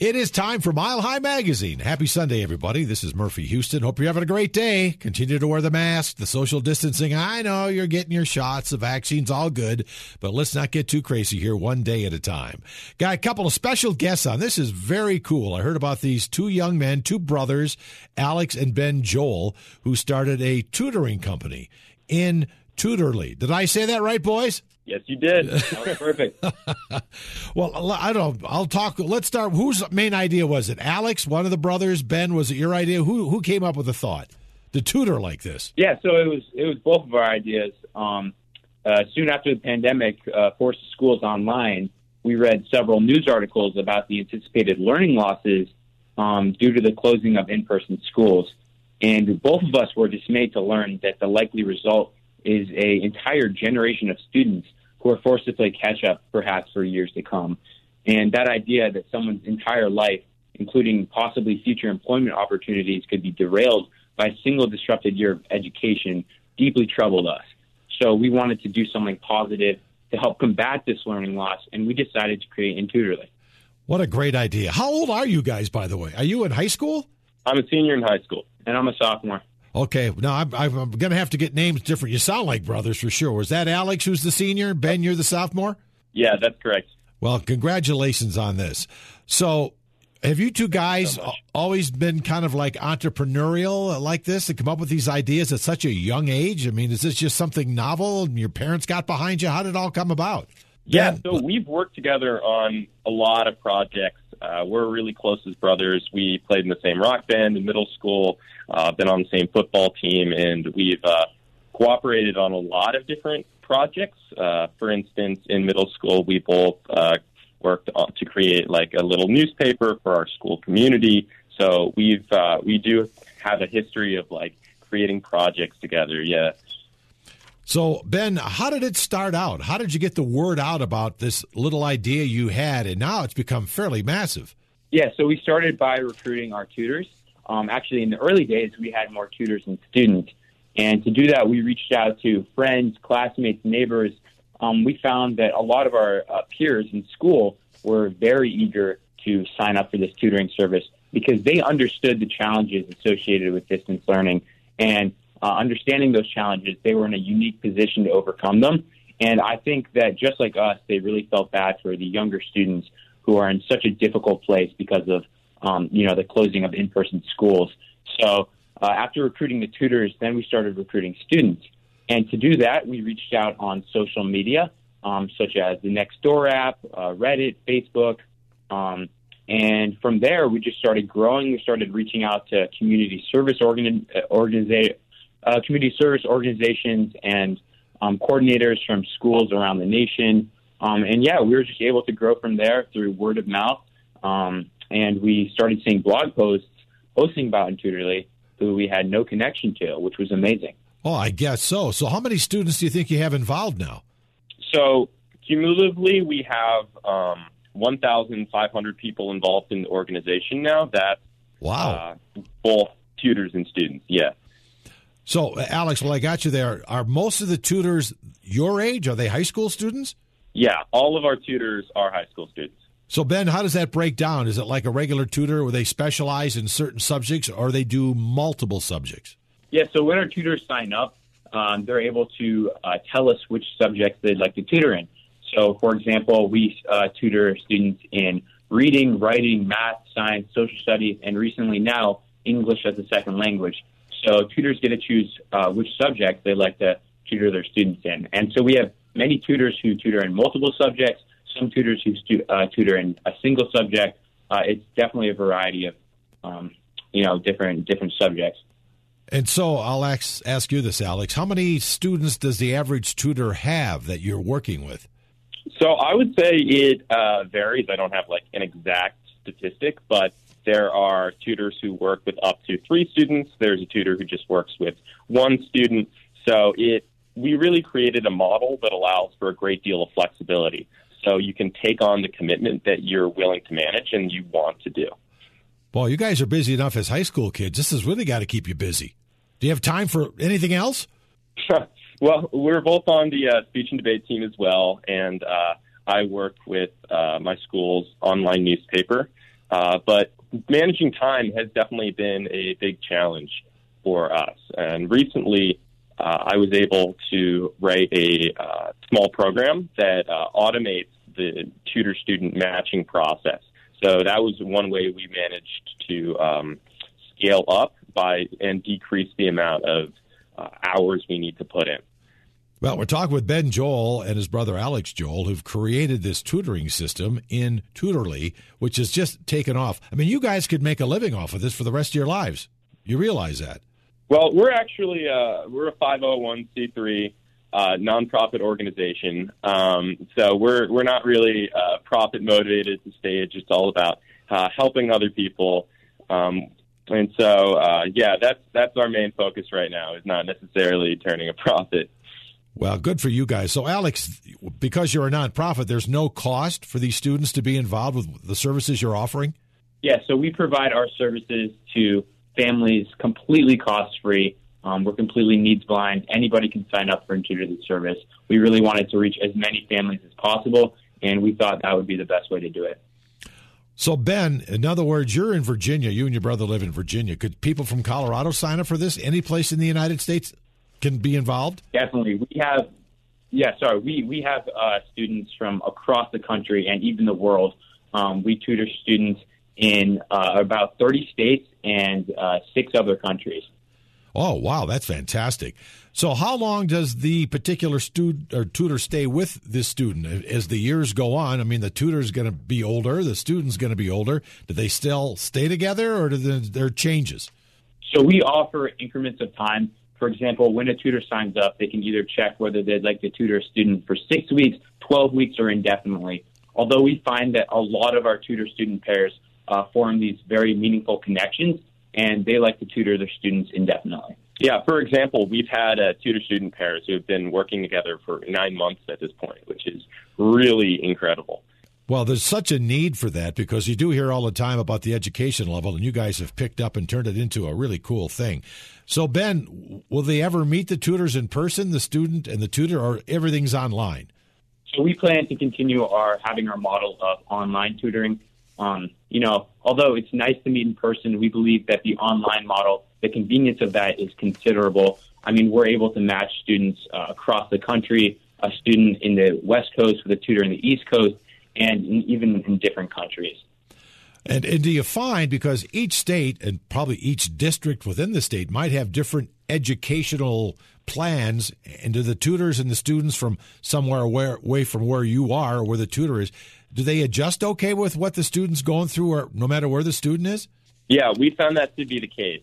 It is time for Mile High Magazine. Happy Sunday, everybody. This is Murphy Houston. Hope you're having a great day. Continue to wear the mask, the social distancing. I know you're getting your shots, the vaccine's all good, but let's not get too crazy here one day at a time. Got a couple of special guests on. This is very cool. I heard about these two young men, two brothers, Alex and Ben Joel, who started a tutoring company in Tutorly. Did I say that right, boys? Yes, you did. That was perfect. well, I don't. I'll talk. Let's start. Whose main idea was it? Alex, one of the brothers. Ben, was it your idea? Who who came up with the thought to tutor like this? Yeah, so it was it was both of our ideas. Um, uh, soon after the pandemic uh, forced schools online, we read several news articles about the anticipated learning losses um, due to the closing of in-person schools, and both of us were dismayed to learn that the likely result is a entire generation of students who are forced to play catch up perhaps for years to come. And that idea that someone's entire life, including possibly future employment opportunities, could be derailed by a single disrupted year of education deeply troubled us. So we wanted to do something positive to help combat this learning loss, and we decided to create Intutorly. What a great idea. How old are you guys, by the way? Are you in high school? I'm a senior in high school, and I'm a sophomore. Okay, now I'm, I'm going to have to get names different. You sound like brothers for sure. Was that Alex who's the senior? Ben, you're the sophomore? Yeah, that's correct. Well, congratulations on this. So, have you two guys so always been kind of like entrepreneurial like this and come up with these ideas at such a young age? I mean, is this just something novel and your parents got behind you? How did it all come about? Yeah, so we've worked together on a lot of projects. Uh, we're really close as brothers. We played in the same rock band in middle school, uh, been on the same football team, and we've uh, cooperated on a lot of different projects. Uh, for instance, in middle school, we both uh, worked on, to create like a little newspaper for our school community. So we've uh, we do have a history of like creating projects together. Yeah. So, Ben, how did it start out? How did you get the word out about this little idea you had, and now it's become fairly massive? Yeah, so we started by recruiting our tutors. Um, actually, in the early days, we had more tutors than students. And to do that, we reached out to friends, classmates, neighbors. Um, we found that a lot of our uh, peers in school were very eager to sign up for this tutoring service because they understood the challenges associated with distance learning. And uh, understanding those challenges, they were in a unique position to overcome them. And I think that just like us, they really felt bad for the younger students who are in such a difficult place because of, um, you know, the closing of in-person schools. So uh, after recruiting the tutors, then we started recruiting students. And to do that, we reached out on social media, um, such as the Nextdoor app, uh, Reddit, Facebook. Um, and from there, we just started growing. We started reaching out to community service organi- organiza- uh, community service organizations and um, coordinators from schools around the nation. Um, and yeah, we were just able to grow from there through word of mouth. Um, and we started seeing blog posts posting about Intutorly who we had no connection to, which was amazing. Oh, I guess so. So, how many students do you think you have involved now? So, cumulatively, we have um, 1,500 people involved in the organization now. That's wow, uh, both tutors and students. Yeah. So, Alex, well, I got you there. Are most of the tutors your age? Are they high school students? Yeah, all of our tutors are high school students. So, Ben, how does that break down? Is it like a regular tutor where they specialize in certain subjects or they do multiple subjects? Yeah, so when our tutors sign up, um, they're able to uh, tell us which subjects they'd like to tutor in. So, for example, we uh, tutor students in reading, writing, math, science, social studies, and recently now English as a second language. So tutors get to choose uh, which subject they like to tutor their students in. And so we have many tutors who tutor in multiple subjects, some tutors who stu- uh, tutor in a single subject. Uh, it's definitely a variety of, um, you know, different different subjects. And so I'll ask, ask you this, Alex. How many students does the average tutor have that you're working with? So I would say it uh, varies. I don't have like an exact statistic, but there are tutors who work with up to three students. There's a tutor who just works with one student. So it we really created a model that allows for a great deal of flexibility. So you can take on the commitment that you're willing to manage and you want to do. Well, you guys are busy enough as high school kids. This has really got to keep you busy. Do you have time for anything else? well, we're both on the uh, speech and debate team as well, and uh, I work with uh, my school's online newspaper Uh, but managing time has definitely been a big challenge for us. And recently, uh, I was able to write a uh, small program that uh, automates the tutor student matching process. So that was one way we managed to um, scale up by and decrease the amount of uh, hours we need to put in. Well, we're talking with Ben Joel and his brother Alex Joel, who've created this tutoring system in Tutorly, which has just taken off. I mean, you guys could make a living off of this for the rest of your lives. You realize that? Well, we're actually uh, we're a 501c3 uh, nonprofit organization, um, so we're we're not really uh, profit motivated at the stage. It's all about uh, helping other people. Um, and so, uh, yeah, that's that's our main focus right now. Is not necessarily turning a profit. Well, good for you guys. So, Alex, because you're a nonprofit, there's no cost for these students to be involved with the services you're offering? Yeah, so we provide our services to families completely cost free. Um, we're completely needs blind. Anybody can sign up for tutored service. We really wanted to reach as many families as possible, and we thought that would be the best way to do it. So, Ben, in other words, you're in Virginia. You and your brother live in Virginia. Could people from Colorado sign up for this? Any place in the United States? Can be involved? Definitely. We have, yeah, sorry, we, we have uh, students from across the country and even the world. Um, we tutor students in uh, about 30 states and uh, six other countries. Oh, wow, that's fantastic. So, how long does the particular student or tutor stay with this student as the years go on? I mean, the tutor's going to be older, the student's going to be older. Do they still stay together, or do there changes? So, we offer increments of time. For example, when a tutor signs up, they can either check whether they'd like to tutor a student for six weeks, 12 weeks, or indefinitely. Although we find that a lot of our tutor student pairs uh, form these very meaningful connections, and they like to tutor their students indefinitely. Yeah, for example, we've had uh, tutor student pairs who have been working together for nine months at this point, which is really incredible. Well, there's such a need for that because you do hear all the time about the education level, and you guys have picked up and turned it into a really cool thing. So, Ben, will they ever meet the tutors in person, the student and the tutor, or everything's online? So, we plan to continue our having our model of online tutoring. Um, you know, although it's nice to meet in person, we believe that the online model, the convenience of that is considerable. I mean, we're able to match students uh, across the country, a student in the West Coast with a tutor in the East Coast and in, even in different countries. And, and do you find because each state and probably each district within the state might have different educational plans, and do the tutors and the students from somewhere away, away from where you are or where the tutor is, do they adjust okay with what the student's going through, or no matter where the student is? Yeah, we found that to be the case.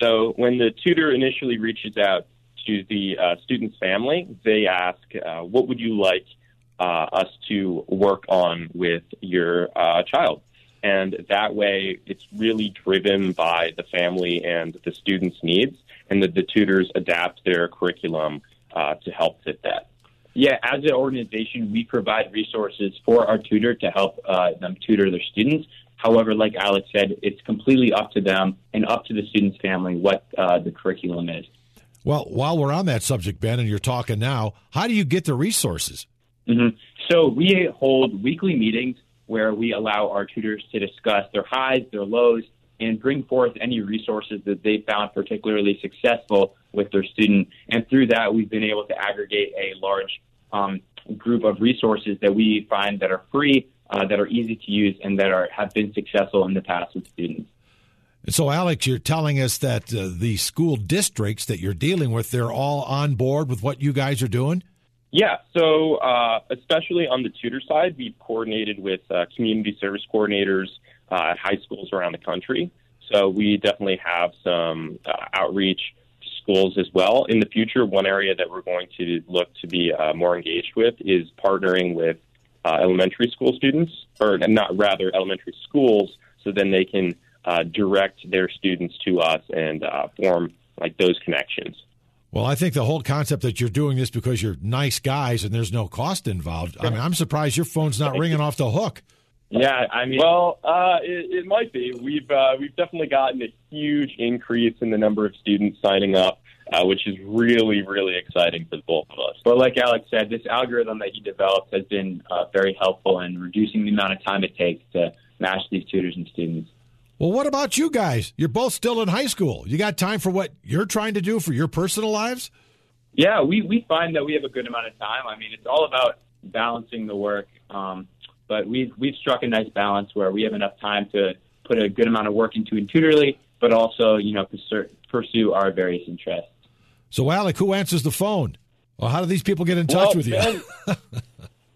So when the tutor initially reaches out to the uh, student's family, they ask, uh, "What would you like uh, us to work on with your uh, child. And that way, it's really driven by the family and the student's needs, and that the tutors adapt their curriculum uh, to help fit that. Yeah, as an organization, we provide resources for our tutor to help uh, them tutor their students. However, like Alex said, it's completely up to them and up to the student's family what uh, the curriculum is. Well, while we're on that subject, Ben, and you're talking now, how do you get the resources? Mm-hmm. So we hold weekly meetings where we allow our tutors to discuss their highs, their lows, and bring forth any resources that they found particularly successful with their student. And through that, we've been able to aggregate a large um, group of resources that we find that are free, uh, that are easy to use, and that are have been successful in the past with students. So, Alex, you're telling us that uh, the school districts that you're dealing with, they're all on board with what you guys are doing? Yeah, so uh, especially on the tutor side, we've coordinated with uh, community service coordinators uh, at high schools around the country. So we definitely have some uh, outreach to schools as well. In the future, one area that we're going to look to be uh, more engaged with is partnering with uh, elementary school students, or not rather elementary schools, so then they can direct their students to us and form like those connections. Well, I think the whole concept that you're doing this because you're nice guys and there's no cost involved. I mean, I'm surprised your phone's not ringing off the hook. Yeah, I mean, well, uh, it, it might be. We've uh, we've definitely gotten a huge increase in the number of students signing up, uh, which is really really exciting for both of us. But like Alex said, this algorithm that he developed has been uh, very helpful in reducing the amount of time it takes to match these tutors and students. Well, what about you guys? You're both still in high school. You got time for what you're trying to do for your personal lives? Yeah, we, we find that we have a good amount of time. I mean, it's all about balancing the work. Um, but we've, we've struck a nice balance where we have enough time to put a good amount of work into Intutorly, but also, you know, pursue our various interests. So, Alec, who answers the phone? Well, how do these people get in touch well, with you? Ben,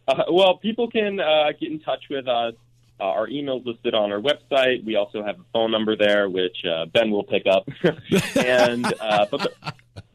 uh, well, people can uh, get in touch with us. Uh, our email's listed on our website. We also have a phone number there, which uh, Ben will pick up. and uh, but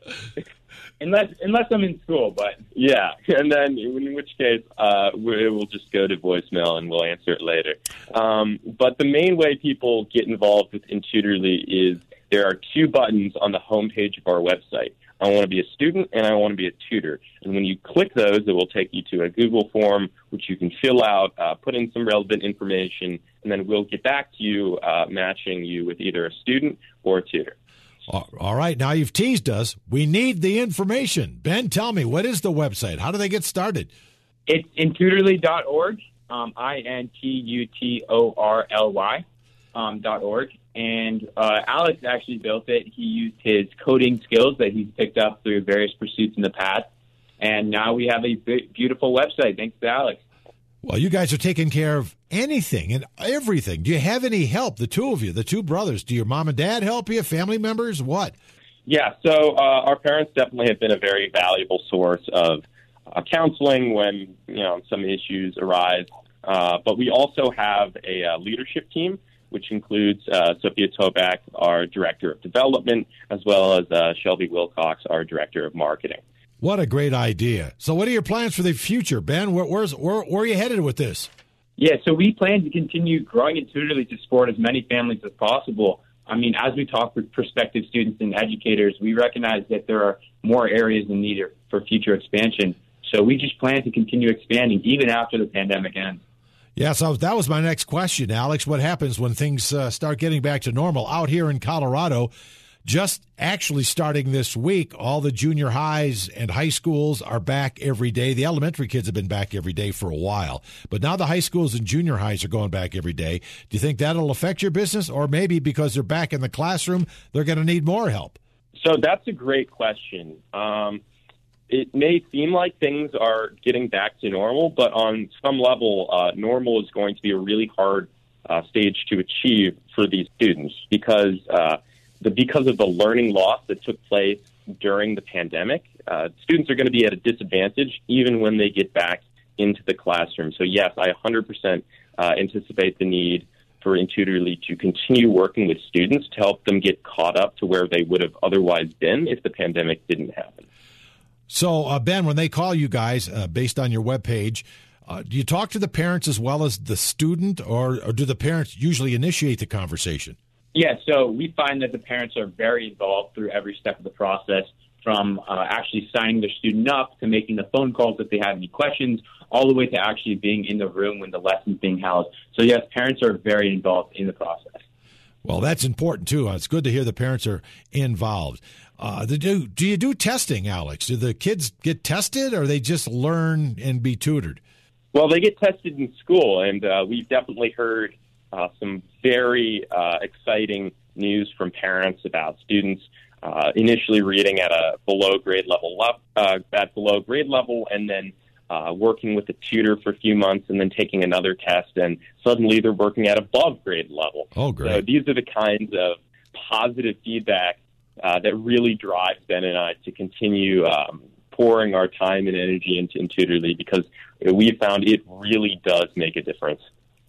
the, unless unless I'm in school, but yeah, and then in which case uh, we will just go to voicemail and we'll answer it later. Um, but the main way people get involved with Intutorly is there are two buttons on the homepage of our website. I want to be a student and I want to be a tutor. And when you click those, it will take you to a Google form, which you can fill out, uh, put in some relevant information, and then we'll get back to you, uh, matching you with either a student or a tutor. All right, now you've teased us. We need the information. Ben, tell me, what is the website? How do they get started? It's intutorly.org, um, I N T U T O R L Y um, dot org. And uh, Alex actually built it. He used his coding skills that he's picked up through various pursuits in the past. And now we have a beautiful website thanks to Alex. Well, you guys are taking care of anything and everything. Do you have any help? The two of you, the two brothers. Do your mom and dad help you? Family members? What? Yeah, so uh, our parents definitely have been a very valuable source of uh, counseling when you know some issues arise. Uh, but we also have a uh, leadership team which includes uh, Sophia Toback, our director of development, as well as uh, Shelby Wilcox, our director of marketing. What a great idea! So, what are your plans for the future, Ben? Where, where's where, where are you headed with this? Yeah, so we plan to continue growing Intutorly to support as many families as possible. I mean, as we talk with prospective students and educators, we recognize that there are more areas in need for future expansion. So we just plan to continue expanding even after the pandemic ends. Yeah, so that was my next question, Alex. What happens when things uh, start getting back to normal out here in Colorado? Just actually starting this week, all the junior highs and high schools are back every day. The elementary kids have been back every day for a while, but now the high schools and junior highs are going back every day. Do you think that'll affect your business, or maybe because they're back in the classroom, they're going to need more help? So that's a great question. Um, it may seem like things are getting back to normal, but on some level, uh, normal is going to be a really hard uh, stage to achieve for these students because uh, the because of the learning loss that took place during the pandemic, uh, students are going to be at a disadvantage even when they get back into the classroom. So yes, I 100% uh, anticipate the need for Intutorly to continue working with students to help them get caught up to where they would have otherwise been if the pandemic didn't happen. So, uh, Ben, when they call you guys uh, based on your webpage, uh, do you talk to the parents as well as the student, or, or do the parents usually initiate the conversation? Yeah, so we find that the parents are very involved through every step of the process, from uh, actually signing their student up to making the phone calls if they have any questions, all the way to actually being in the room when the lesson's being held. So, yes, parents are very involved in the process. Well, that's important too. It's good to hear the parents are involved. Uh, do, do you do testing, Alex? Do the kids get tested or they just learn and be tutored? Well, they get tested in school, and uh, we've definitely heard uh, some very uh, exciting news from parents about students uh, initially reading at a below grade level, uh, at below grade level, and then uh, working with a tutor for a few months and then taking another test, and suddenly they're working at above grade level. Oh, great. So these are the kinds of positive feedback uh, that really drives Ben and I to continue um, pouring our time and energy into Intutorly because we found it really does make a difference.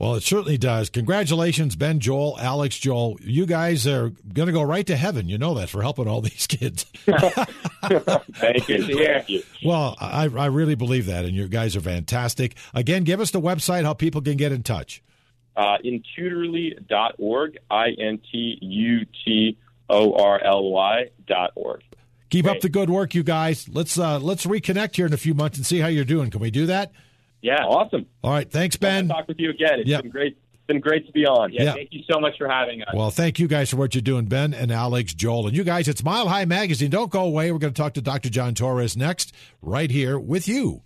Well, it certainly does. Congratulations, Ben Joel, Alex Joel. You guys are going to go right to heaven. You know that for helping all these kids. Thank you. Thank you. Well, I, I really believe that, and you guys are fantastic. Again, give us the website how people can get in touch. Uh, intutorly.org, I N T U T O R L Y dot org. Keep Great. up the good work, you guys. Let's uh, let's reconnect here in a few months and see how you're doing. Can we do that? Yeah, awesome. All right, thanks, Ben. talk with you again. It's yep. been great. It's been great to be on. Yeah, yep. thank you so much for having us. Well, thank you guys for what you're doing, Ben and Alex Joel. And you guys, it's Mile High Magazine. Don't go away. We're going to talk to Dr. John Torres next, right here with you.